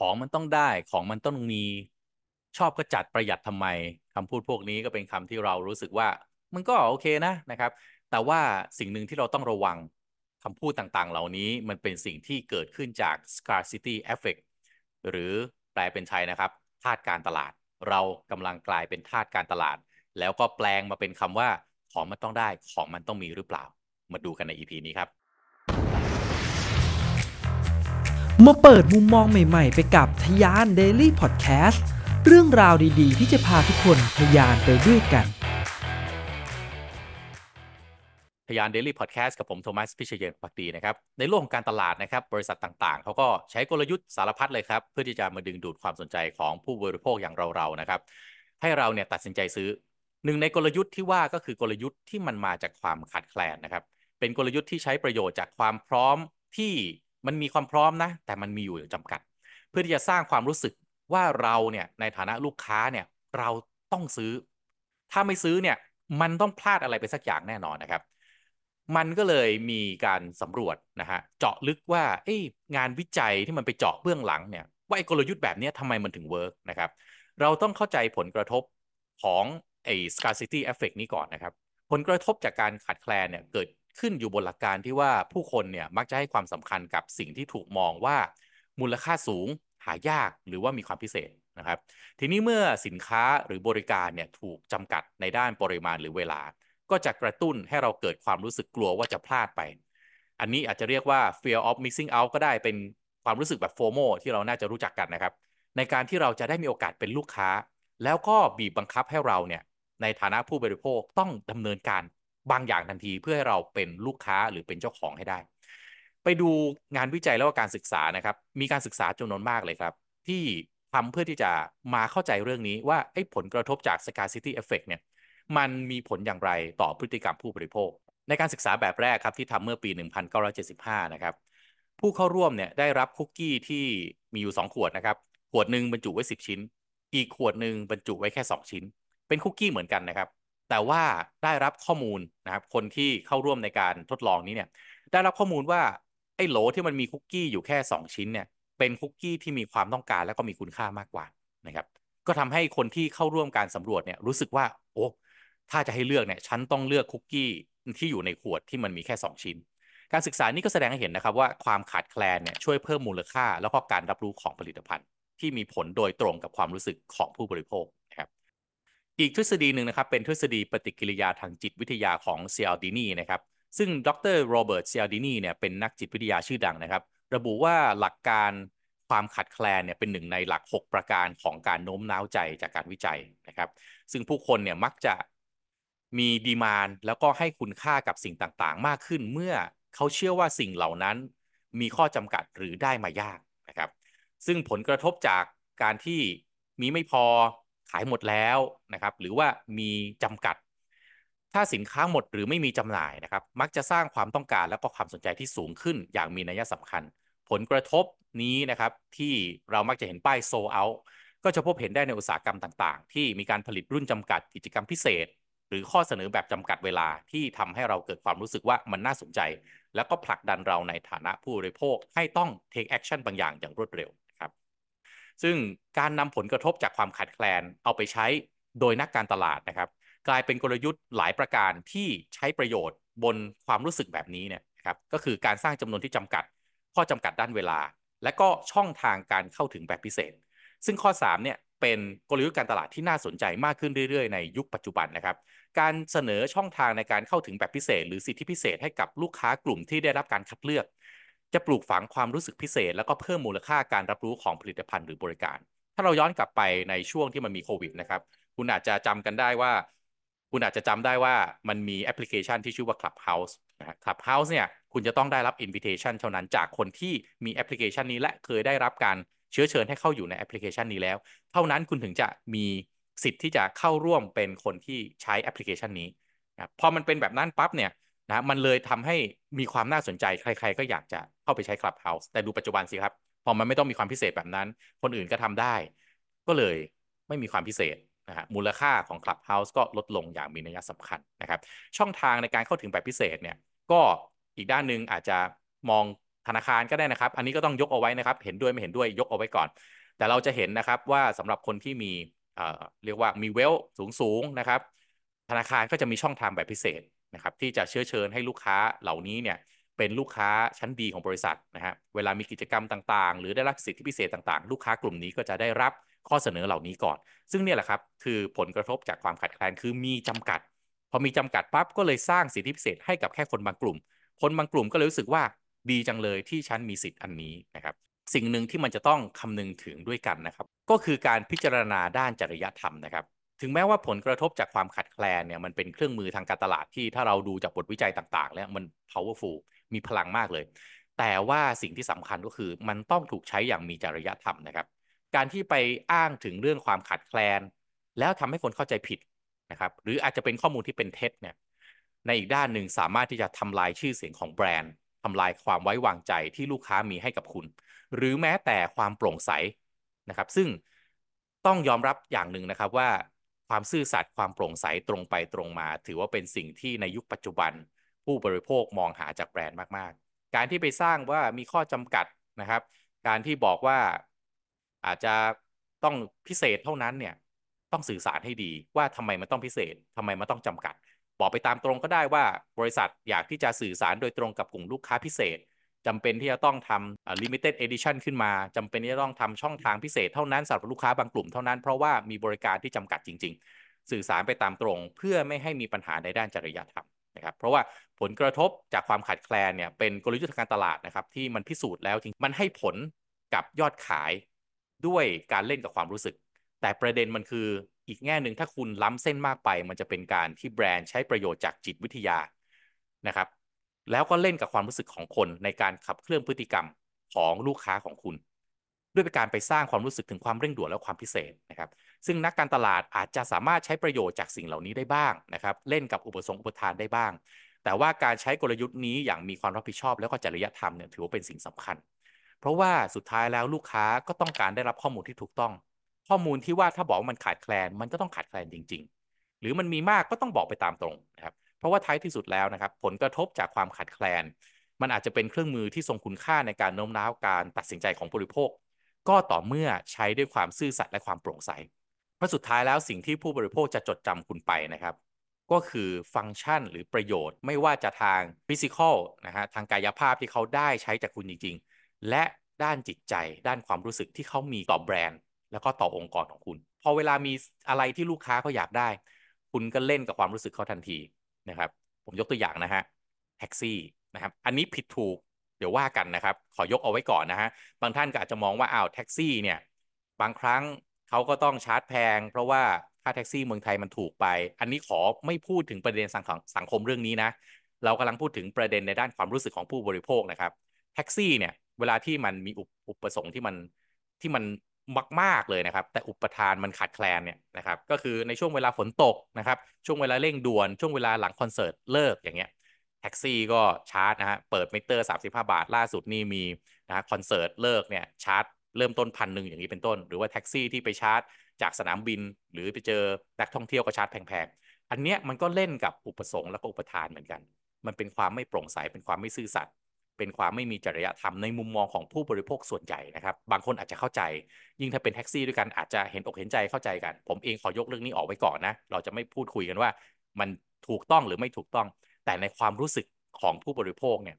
ของมันต้องได้ของมันต้องมีชอบก็จัดประหยัดทำไมคำพูดพวกนี้ก็เป็นคำที่เรารู้สึกว่า มันก็โอเคนะนะครับ แต่ว่าสิ่งหนึ่งที่เราต้องระวังคำพูดต่างๆ เหล่านี้มันเป็นสิ่งที่เกิดขึ้นจาก scarcity effect หรือแปลเป็นไทยนะครับทาสการตลาด เรากำลังกลายเป็นทาสการตลาด แล้วก็แปลงมาเป็นคำว่าของมันต้องได้ของมันต้องมีหรือเปล่า มาดูกันใน EP นี้ครับ มาเปิดมุมมองใหม่ๆ ไปกับทยาน Daily Podcast เรื่องราวดีๆ ที่จะพาทุกคนทยานไปด้วยกัน ทยาน Daily Podcast กับผมโทมัสพิเชยนพักดีนะครับ ในโลกของการตลาดนะครับ บริษัทต่างๆ เขาก็ใช้กลยุทธ์สารพัดเลยครับ เพื่อที่จะมาดึงดูดความสนใจของผู้บริโภคอย่างเราๆนะครับ ให้เราเนี่ยตัดสินใจซื้อ หนึ่งในกลยุทธ์ที่ว่าก็คือกลยุทธ์ที่มันมาจากความขาดแคลนนะครับ เป็นกลยุทธ์ที่ใช้ประโยชน์จากความพร้อมที่ มันมีความพร้อมนะ แต่มันมีอยู่จำกัด เพื่อที่จะสร้างความรู้สึกว่าเราเนี่ยในฐานะลูกค้าเนี่ยเราต้องซื้อ ถ้าไม่ซื้อเนี่ยมันต้องพลาดอะไรไปสักอย่างแน่นอนนะครับ มันก็เลยมีการสำรวจนะฮะเจาะลึกว่าเอ้งานวิจัยที่มันไปเจาะเบื้องหลังเนี่ยว่าไอ้กลยุทธ์แบบนี้ทำไมมันถึงเวิร์กนะครับเราต้องเข้าใจผลกระทบของไอ้ scarcity effect นี้ก่อนนะครับ ผลกระทบจากการขาดแคลนเนี่ยเกิด ขึ้นอยู่บนหลักการที่ว่าผู้คนเนี่ยมักจะให้ความสำคัญกับสิ่งที่ถูกมองว่ามูลค่าสูงหายากหรือว่ามีความพิเศษนะครับ ทีนี้เมื่อสินค้าหรือบริการเนี่ยถูกจำกัดในด้านปริมาณหรือเวลา ก็จะกระตุ้นให้เราเกิดความรู้สึกกลัวว่าจะพลาดไป อันนี้อาจจะเรียกว่า fear of missing out ก็ได้เป็นความรู้สึกแบบ FOMO ที่เราน่าจะรู้จักกันนะครับ ในการที่เราจะได้มีโอกาสเป็นลูกค้า แล้วก็บีบบังคับให้เราเนี่ยในฐานะผู้บริโภคต้องดำเนินการ บางอย่างทันทีเพื่อให้เราเป็นลูกค้าหรือเป็นเจ้าของให้ได้ ไปดูงานวิจัยแล้วก็การศึกษานะครับ มีการศึกษาจำนวนมากเลยครับ ที่ทำเพื่อที่จะมาเข้าใจเรื่องนี้ว่าไอ้ผลกระทบจาก scarcity effect เนี่ยมันมีผลอย่างไรต่อพฤติกรรมผู้บริโภค ในการศึกษาแบบแรกครับที่ทำเมื่อปี 1975 นะครับ ผู้เข้าร่วมเนี่ยได้รับคุกกี้ที่มีอยู่ 2 ขวดนะครับ ขวดหนึ่งบรรจุไว้ 10 ชิ้น อีกขวดหนึ่งบรรจุไว้แค่ 2 ชิ้น เป็นคุกกี้เหมือนกันนะครับ แต่ว่าได้รับข้อมูลนะครับคนที่เข้าร่วมในการทดลองนี้เนี่ยได้รับข้อมูลว่าไอ้โหลที่มันมีคุกกี้อยู่แค่ 2 ชิ้นเนี่ยเป็นคุกกี้ที่มีความต้องการและก็มีคุณค่ามากกว่านะครับก็ทำให้คนที่เข้าร่วมการสำรวจเนี่ยรู้สึกว่าโอ้ถ้าจะให้เลือกเนี่ยฉันต้องเลือกคุกกี้ที่อยู่ในขวดที่มันมีแค่ 2 ชิ้น การศึกษานี้ก็แสดงให้เห็นนะครับว่าความขาดแคลนเนี่ยช่วยเพิ่มมูลค่า แล้วก็การรับรู้ของผลิตภัณฑ์ ที่มีผลโดยตรงกับความรู้สึกของผู้บริโภค อีกทฤษฎีหนึ่งนะครับเป็นทฤษฎีปฏิกิริยาทางจิตวิทยาของเซียลดินีนะครับซึ่งดรโรเบิร์ตเซียลดินีเนี่ยเป็นนักจิตวิทยาชื่อดังนะครับ ระบุว่าหลักการความขาดแคลนเนี่ยเป็นหนึ่งในหลัก 6 ประการของการโน้มน้าวใจจากการวิจัยนะครับ ซึ่งผู้คนเนี่ยมักจะมีดีมานแล้วก็ให้คุณค่ากับสิ่งต่างๆ มากขึ้นเมื่อเขาเชื่อว่าสิ่งเหล่านั้น มีข้อจำกัดหรือได้มายากนะครับ ซึ่งผลกระทบจากการที่มีไม่พอ ขายหมดแล้วนะครับ หรือว่ามีจำกัด ถ้าสินค้าหมดหรือไม่มีจำหน่ายนะครับ มักจะสร้างความต้องการและก็ความสนใจที่สูงขึ้นอย่างมีนัยสำคัญ ผลกระทบนี้นะครับที่เรามักจะเห็นป้ายโซเอาก็จะพบเห็นได้ในอุตสาหกรรมต่างๆ ที่มีการผลิตรุ่นจำกัดกิจกรรมพิเศษ หรือข้อเสนอแบบจำกัดเวลาที่ทำให้เราเกิดความรู้สึกว่ามันน่าสนใจ แล้วก็ผลักดันเราในฐานะผู้บริโภคให้ต้อง take action บางอย่างอย่างรวดเร็ว ซึ่งการนำผลกระทบจากความขาดแคลนเอาไปใช้โดยนักการตลาดนะครับ กลายเป็นกลยุทธ์หลายประการที่ใช้ประโยชน์บนความรู้สึกแบบนี้เนี่ยครับก็คือการสร้างจำนวนที่จำกัด ข้อจำกัดด้านเวลา และก็ช่องทางการเข้าถึงแบบพิเศษ ซึ่งข้อ3เนี่ยเป็นกลยุทธ์การตลาดที่น่าสนใจมากขึ้นเรื่อยๆ ในยุคปัจจุบันนะครับ การเสนอช่องทางในการเข้าถึงแบบพิเศษ หรือสิทธิพิเศษให้กับลูกค้ากลุ่มที่ได้รับการคัดเลือก จะปลูกฝังความรู้สึกพิเศษ แล้วก็เพิ่มมูลค่าการรับรู้ของผลิตภัณฑ์หรือบริการ ถ้าเราย้อนกลับไปในช่วงที่มันมีโควิดนะครับ คุณอาจจะจำกันได้ว่า คุณอาจจะจำได้ว่ามันมีแอปพลิเคชันที่ชื่อว่า Clubhouse นะ Clubhouse เนี่ยคุณจะต้องได้รับ invitation เท่านั้นจากคนที่มีแอปพลิเคชันนี้และเคยได้รับการเชื้อเชิญให้เข้าอยู่ในแอปพลิเคชันนี้แล้ว เท่านั้นคุณถึงจะมีสิทธิ์ที่จะเข้าร่วมเป็นคนที่ใช้แอปพลิเคชันนี้นะพอมันเป็นแบบนั้นปั๊บเนี่ย นะมันเลยทำให้มีความน่าสนใจใคร ๆ ก็อยากจะเข้าไปใช้ Clubhouse แต่ดูปัจจุบันสิครับ พอมันไม่ต้องมีความพิเศษแบบนั้น คนอื่นก็ทำได้ ก็เลยไม่มีความพิเศษนะฮะมูลค่าของ Clubhouse ก็ลดลงอย่างมีนัยสำคัญนะครับ ช่องทางในการเข้าถึงแบบพิเศษเนี่ยก็อีกด้านหนึ่งอาจจะมองธนาคารก็ได้นะครับ อันนี้ก็ต้องยกเอาไว้นะครับ เห็นด้วยไม่เห็นด้วยยกเอาไว้ก่อน แต่เราจะเห็นนะครับว่าสำหรับคนที่มีเเรียกว่ามีเวลสูงสูงๆนะครับ ธนาคารก็จะมีช่องทางแบบพิเศษ นะครับที่จะเชื้อเชิญให้ลูกค้าเหล่านี้เนี่ยเป็นลูกค้าชั้นดีของบริษัทนะฮะเวลามีกิจกรรมต่างๆ หรือได้รับสิทธิพิเศษต่างๆ ลูกค้ากลุ่มนี้ก็จะได้รับข้อเสนอเหล่านี้ก่อน ซึ่งเนี่ยแหละครับคือผลกระทบจากความขาดแคลนคือมีจำกัด พอมีจำกัดปั๊บก็เลยสร้างสิทธิพิเศษให้กับแค่คนบางกลุ่ม คนบางกลุ่มก็เลยรู้สึกว่าดีจังเลยที่ฉันมีสิทธิ์อันนี้นะครับสิ่งหนึ่งที่มันจะต้องคำนึงถึงด้วยกันนะครับ ก็คือการพิจารณาด้านจริยธรรมนะครับ ถึงแม้ว่าผลกระทบจากความขัดแคลนเนี่ยมันเป็นเครื่องมือทางการตลาดที่ถ้าเราดูจากบทวิจัยต่างๆ แล้วมัน powerful มีพลังมากเลย แต่ว่าสิ่งที่สำคัญก็คือมันต้องถูกใช้อย่างมีจริยธรรมนะครับ การที่ไปอ้างถึงเรื่องความขัดแคลน แล้วทำให้คนเข้าใจผิดนะครับหรืออาจจะเป็นข้อมูลที่เป็นเท็จเนี่ยในอีกด้านหนึ่งสามารถที่จะทำลายชื่อเสียงของแบรนด์ทำลายความไว้วางใจที่ลูกค้ามีให้กับคุณ หรือแม้แต่ความโปร่งใสนะครับ ซึ่งต้องยอมรับอย่างหนึ่งนะครับว่า ความซื่อสัตย์ความโปร่งใสตรงไปตรงมา ถือว่าเป็นสิ่งที่ในยุคปัจจุบัน ผู้บริโภคมองหาจากแบรนด์มากๆ การที่ไปสร้างว่ามีข้อจำกัดนะครับ การที่บอกว่าอาจจะต้องพิเศษเท่านั้นเนี่ยต้องสื่อสารให้ดีว่าทำไมมันต้องพิเศษทำไมมันต้องจำกัด บอกไปตามตรงก็ได้ว่าบริษัทอยากที่จะสื่อสารโดยตรงกับกลุ่มลูกค้าพิเศษ จำเป็นที่จะต้องทำ limited edition ขึ้นมาจำเป็นที่จะต้องทำช่องทางพิเศษเท่านั้นสำหรับลูกค้าบางกลุ่มเท่านั้นเพราะว่ามีบริการที่จำกัดจริง ๆ สื่อสารไปตามตรง เพื่อไม่ให้มีปัญหาในด้านจริยธรรมนะครับเพราะว่าผลกระทบจากความขาดแคลนเนี่ยเป็นกลยุทธ์ทางการตลาดนะครับที่มันพิสูจน์แล้วจริงมันให้ผลกับยอดขายด้วยการเล่นกับความรู้สึก แต่ประเด็นมันคืออีกแง่หนึ่งถ้าคุณล้ำเส้นมากไป มันจะเป็นการที่แบรนด์ใช้ประโยชน์จากจิตวิทยานะครับ แล้วก็เล่นกับความรู้สึกของคนในการขับเคลื่อนพฤติกรรมของลูกค้าของคุณ ด้วยการไปสร้างความรู้สึกถึงความเร่งด่วนและความพิเศษนะครับ ซึ่งนักการตลาดอาจจะสามารถใช้ประโยชน์จากสิ่งเหล่านี้ได้บ้างนะครับ เล่นกับอุปสงค์อุปทานได้บ้าง แต่ว่าการใช้กลยุทธ์นี้อย่างมีความรับผิดชอบ แล้วก็จริยธรรมเนี่ยถือว่าเป็นสิ่งสำคัญ เพราะว่าสุดท้ายแล้วลูกค้าก็ต้องการได้รับข้อมูลที่ถูกต้อง ข้อมูลที่ว่าถ้าบอกว่ามันขาดแคลน มันก็ต้องขาดแคลนจริง ๆ หรือมันมีมากก็ต้องบอกไปตามตรงนะครับ เพราะว่าท้ายที่สุดแล้วนะครับผลกระทบจากความขาดแคลน มันอาจจะเป็นเครื่องมือที่ทรงคุณค่าในการโน้มน้าวการตัดสินใจของผู้บริโภค ก็ต่อเมื่อใช้ด้วยความซื่อสัตย์และความโปร่งใสเพราะสุดท้ายแล้วสิ่งที่ผู้บริโภคจะจดจำคุณไปนะครับ ก็คือฟังก์ชันหรือประโยชน์ ไม่ว่าจะทางฟิสิกอลนะฮะทางกายภาพที่เขาได้ใช้จากคุณจริง ๆ และด้านจิตใจ ด้านความรู้สึกที่เขามีต่อแบรนด์ แล้วก็ต่อองค์กรของคุณ พอเวลามีอะไรที่ลูกค้าเขาอยากได้ คุณก็เล่นกับความรู้สึกเขาทันที นะครับ ผมยกตัวอย่างนะฮะแท็กซี่นะครับอันนี้ผิดถูกเดี๋ยวว่ากันนะครับ ขอยกเอาไว้ก่อนนะฮะบางท่านก็อาจจะมองว่าอ้าวแท็กซี่เนี่ยบางครั้งเขาก็ต้องชาร์จแพง เพราะว่าค่าแท็กซี่เมืองไทยมันถูกไป อันนี้ขอไม่พูดถึงประเด็นสังสังคมเรื่องนี้นะ เรากำลังพูดถึงประเด็นในด้านความรู้สึกของผู้บริโภคนะครับแท็กซี่เนี่ยเวลาที่มันมีอุปสงค์ที่มันที่มัน มากๆเลยนะครับ แต่อุปทานมันขาดแคลนเนี่ยนะครับ ก็คือในช่วงเวลาฝนตกนะครับ ช่วงเวลาเร่งด่วน ช่วงเวลาหลังคอนเสิร์ตเลิกอย่างเงี้ยแท็กซี่ก็ชาร์จนะฮะ เปิดมิเตอร์ 35 บาท ล่าสุดนี่มีนะฮะคอนเสิร์ตเลิกเนี่ยชาร์จเริ่มต้นพันหนึ่งอย่างนี้เป็นต้น หรือว่าแท็กซี่ที่ไปชาร์จจากสนามบิน หรือไปเจอนักท่องเที่ยวก็ชาร์จแพงๆ อันเนี้ยมันก็เล่นกับอุปสงค์และก็อุปทานเหมือนกัน มันเป็นความไม่โปร่งใส เป็นความไม่ซื่อสัตย์ เป็นความไม่มีจริยธรรมในมุมมองของผู้บริโภคส่วนใหญ่นะครับ บางคนอาจจะเข้าใจ ยิ่งถ้าเป็นแท็กซี่ด้วยกันอาจจะเห็นอกเห็นใจเข้าใจกัน ผมเองขอยกเรื่องนี้ออกไว้ก่อนนะ เราจะไม่พูดคุยกันว่า มันถูกต้องหรือไม่ถูกต้อง แต่ในความรู้สึกของผู้บริโภคเนี่ย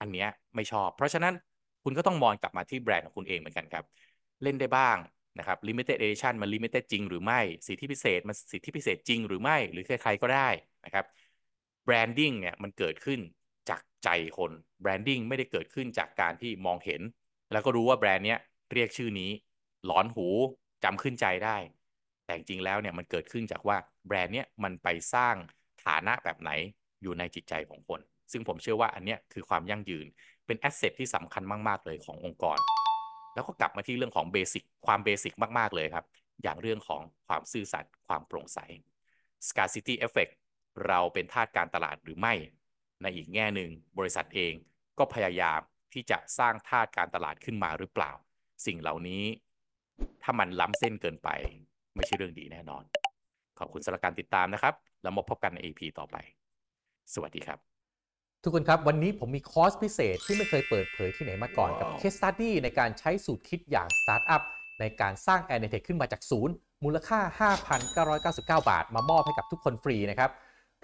อันเนี้ยไม่ชอบ เพราะฉะนั้นคุณก็ต้องมองกลับมาที่แบรนด์ของคุณเองเหมือนกันครับ เล่นได้บ้างนะครับ limited edition มัน limited จริงหรือไม่ สิทธิพิเศษ มันสิทธิพิเศษจริงหรือไม่ หรือใครๆก็ได้นะครับ branding เนี่ยมันเกิดขึ้น จากใจคน branding ไม่ได้เกิดขึ้นจากการที่มองเห็น แล้วก็รู้ว่าแบรนด์เนี้ยเรียกชื่อนี้ หลอนหูจำขึ้นใจได้ แต่จริงแล้วเนี่ยมันเกิดขึ้นจากว่าแบรนด์เนี้ยมันไปสร้างฐานะแบบไหนอยู่ในจิตใจของคน ซึ่งผมเชื่อว่าอันเนี้ยคือความยั่งยืนเป็นแอสเซทที่สำคัญมาก ๆ เลยขององค์กร แล้วก็กลับมาที่เรื่องของเบสิกความเบสิกมาก ๆ เลยครับ อย่างเรื่องของความซื่อสัตย์ความโปร่งใส scarcity effect เราเป็นทาสการตลาดหรือไม่ ในอีกแง่หนึ่งบริษัทเองก็พยายามที่จะสร้างทาสการตลาดขึ้นมาหรือเปล่า สิ่งเหล่านี้ ถ้ามันล้ำเส้นเกินไป ไม่ใช่เรื่องดีแน่นอน ขอบคุณสำหรับการติดตามนะครับ แล้วมาพบกันใน EP ต่อไป สวัสดีครับ ทุกคนครับ วันนี้ผมมีคอร์สพิเศษที่ไม่เคยเปิดเผยที่ไหนมาก่อนกับ Case Study ในการใช้สูตรคิดอย่างสตาร์ทอัพในการสร้าง a n a t e c h ขึ้นมาจากศูนย์มูลค่า 5,999 บาท มามอบให้กับทุกคนฟรีนะครับ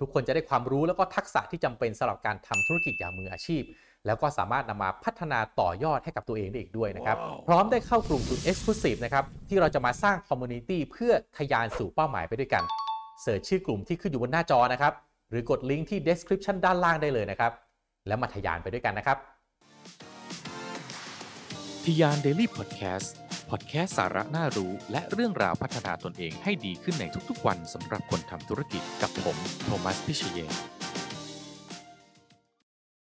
ทุกคนจะได้ความรู้แล้วก็ทักษะที่จำเป็นสำหรับการทำธุรกิจอย่างมืออาชีพ แล้วก็สามารถนำมาพัฒนาต่อยอดให้กับตัวเองได้อีกด้วยนะครับพร้อมได้เข้ากลุ่มสุด Exclusive นะครับที่เราจะมาสร้างคอมมูนิตี้เพื่อทะยานสู่เป้าหมายไปด้วยกัน search ชื่อกลุ่มที่ขึ้นอยู่บนหน้าจอนะครับหรือกดลิงก์ที่ description ด้านล่างได้เลยนะครับแล้วมาทะยานไปด้วยกันนะครับทะยาน Daily Podcast พอดแคสต์สาระน่ารู้ และเรื่องราวพัฒนาตนเองให้ดีขึ้นในทุกๆวันสำหรับคนทำธุรกิจกับผม โทมัส พิเชย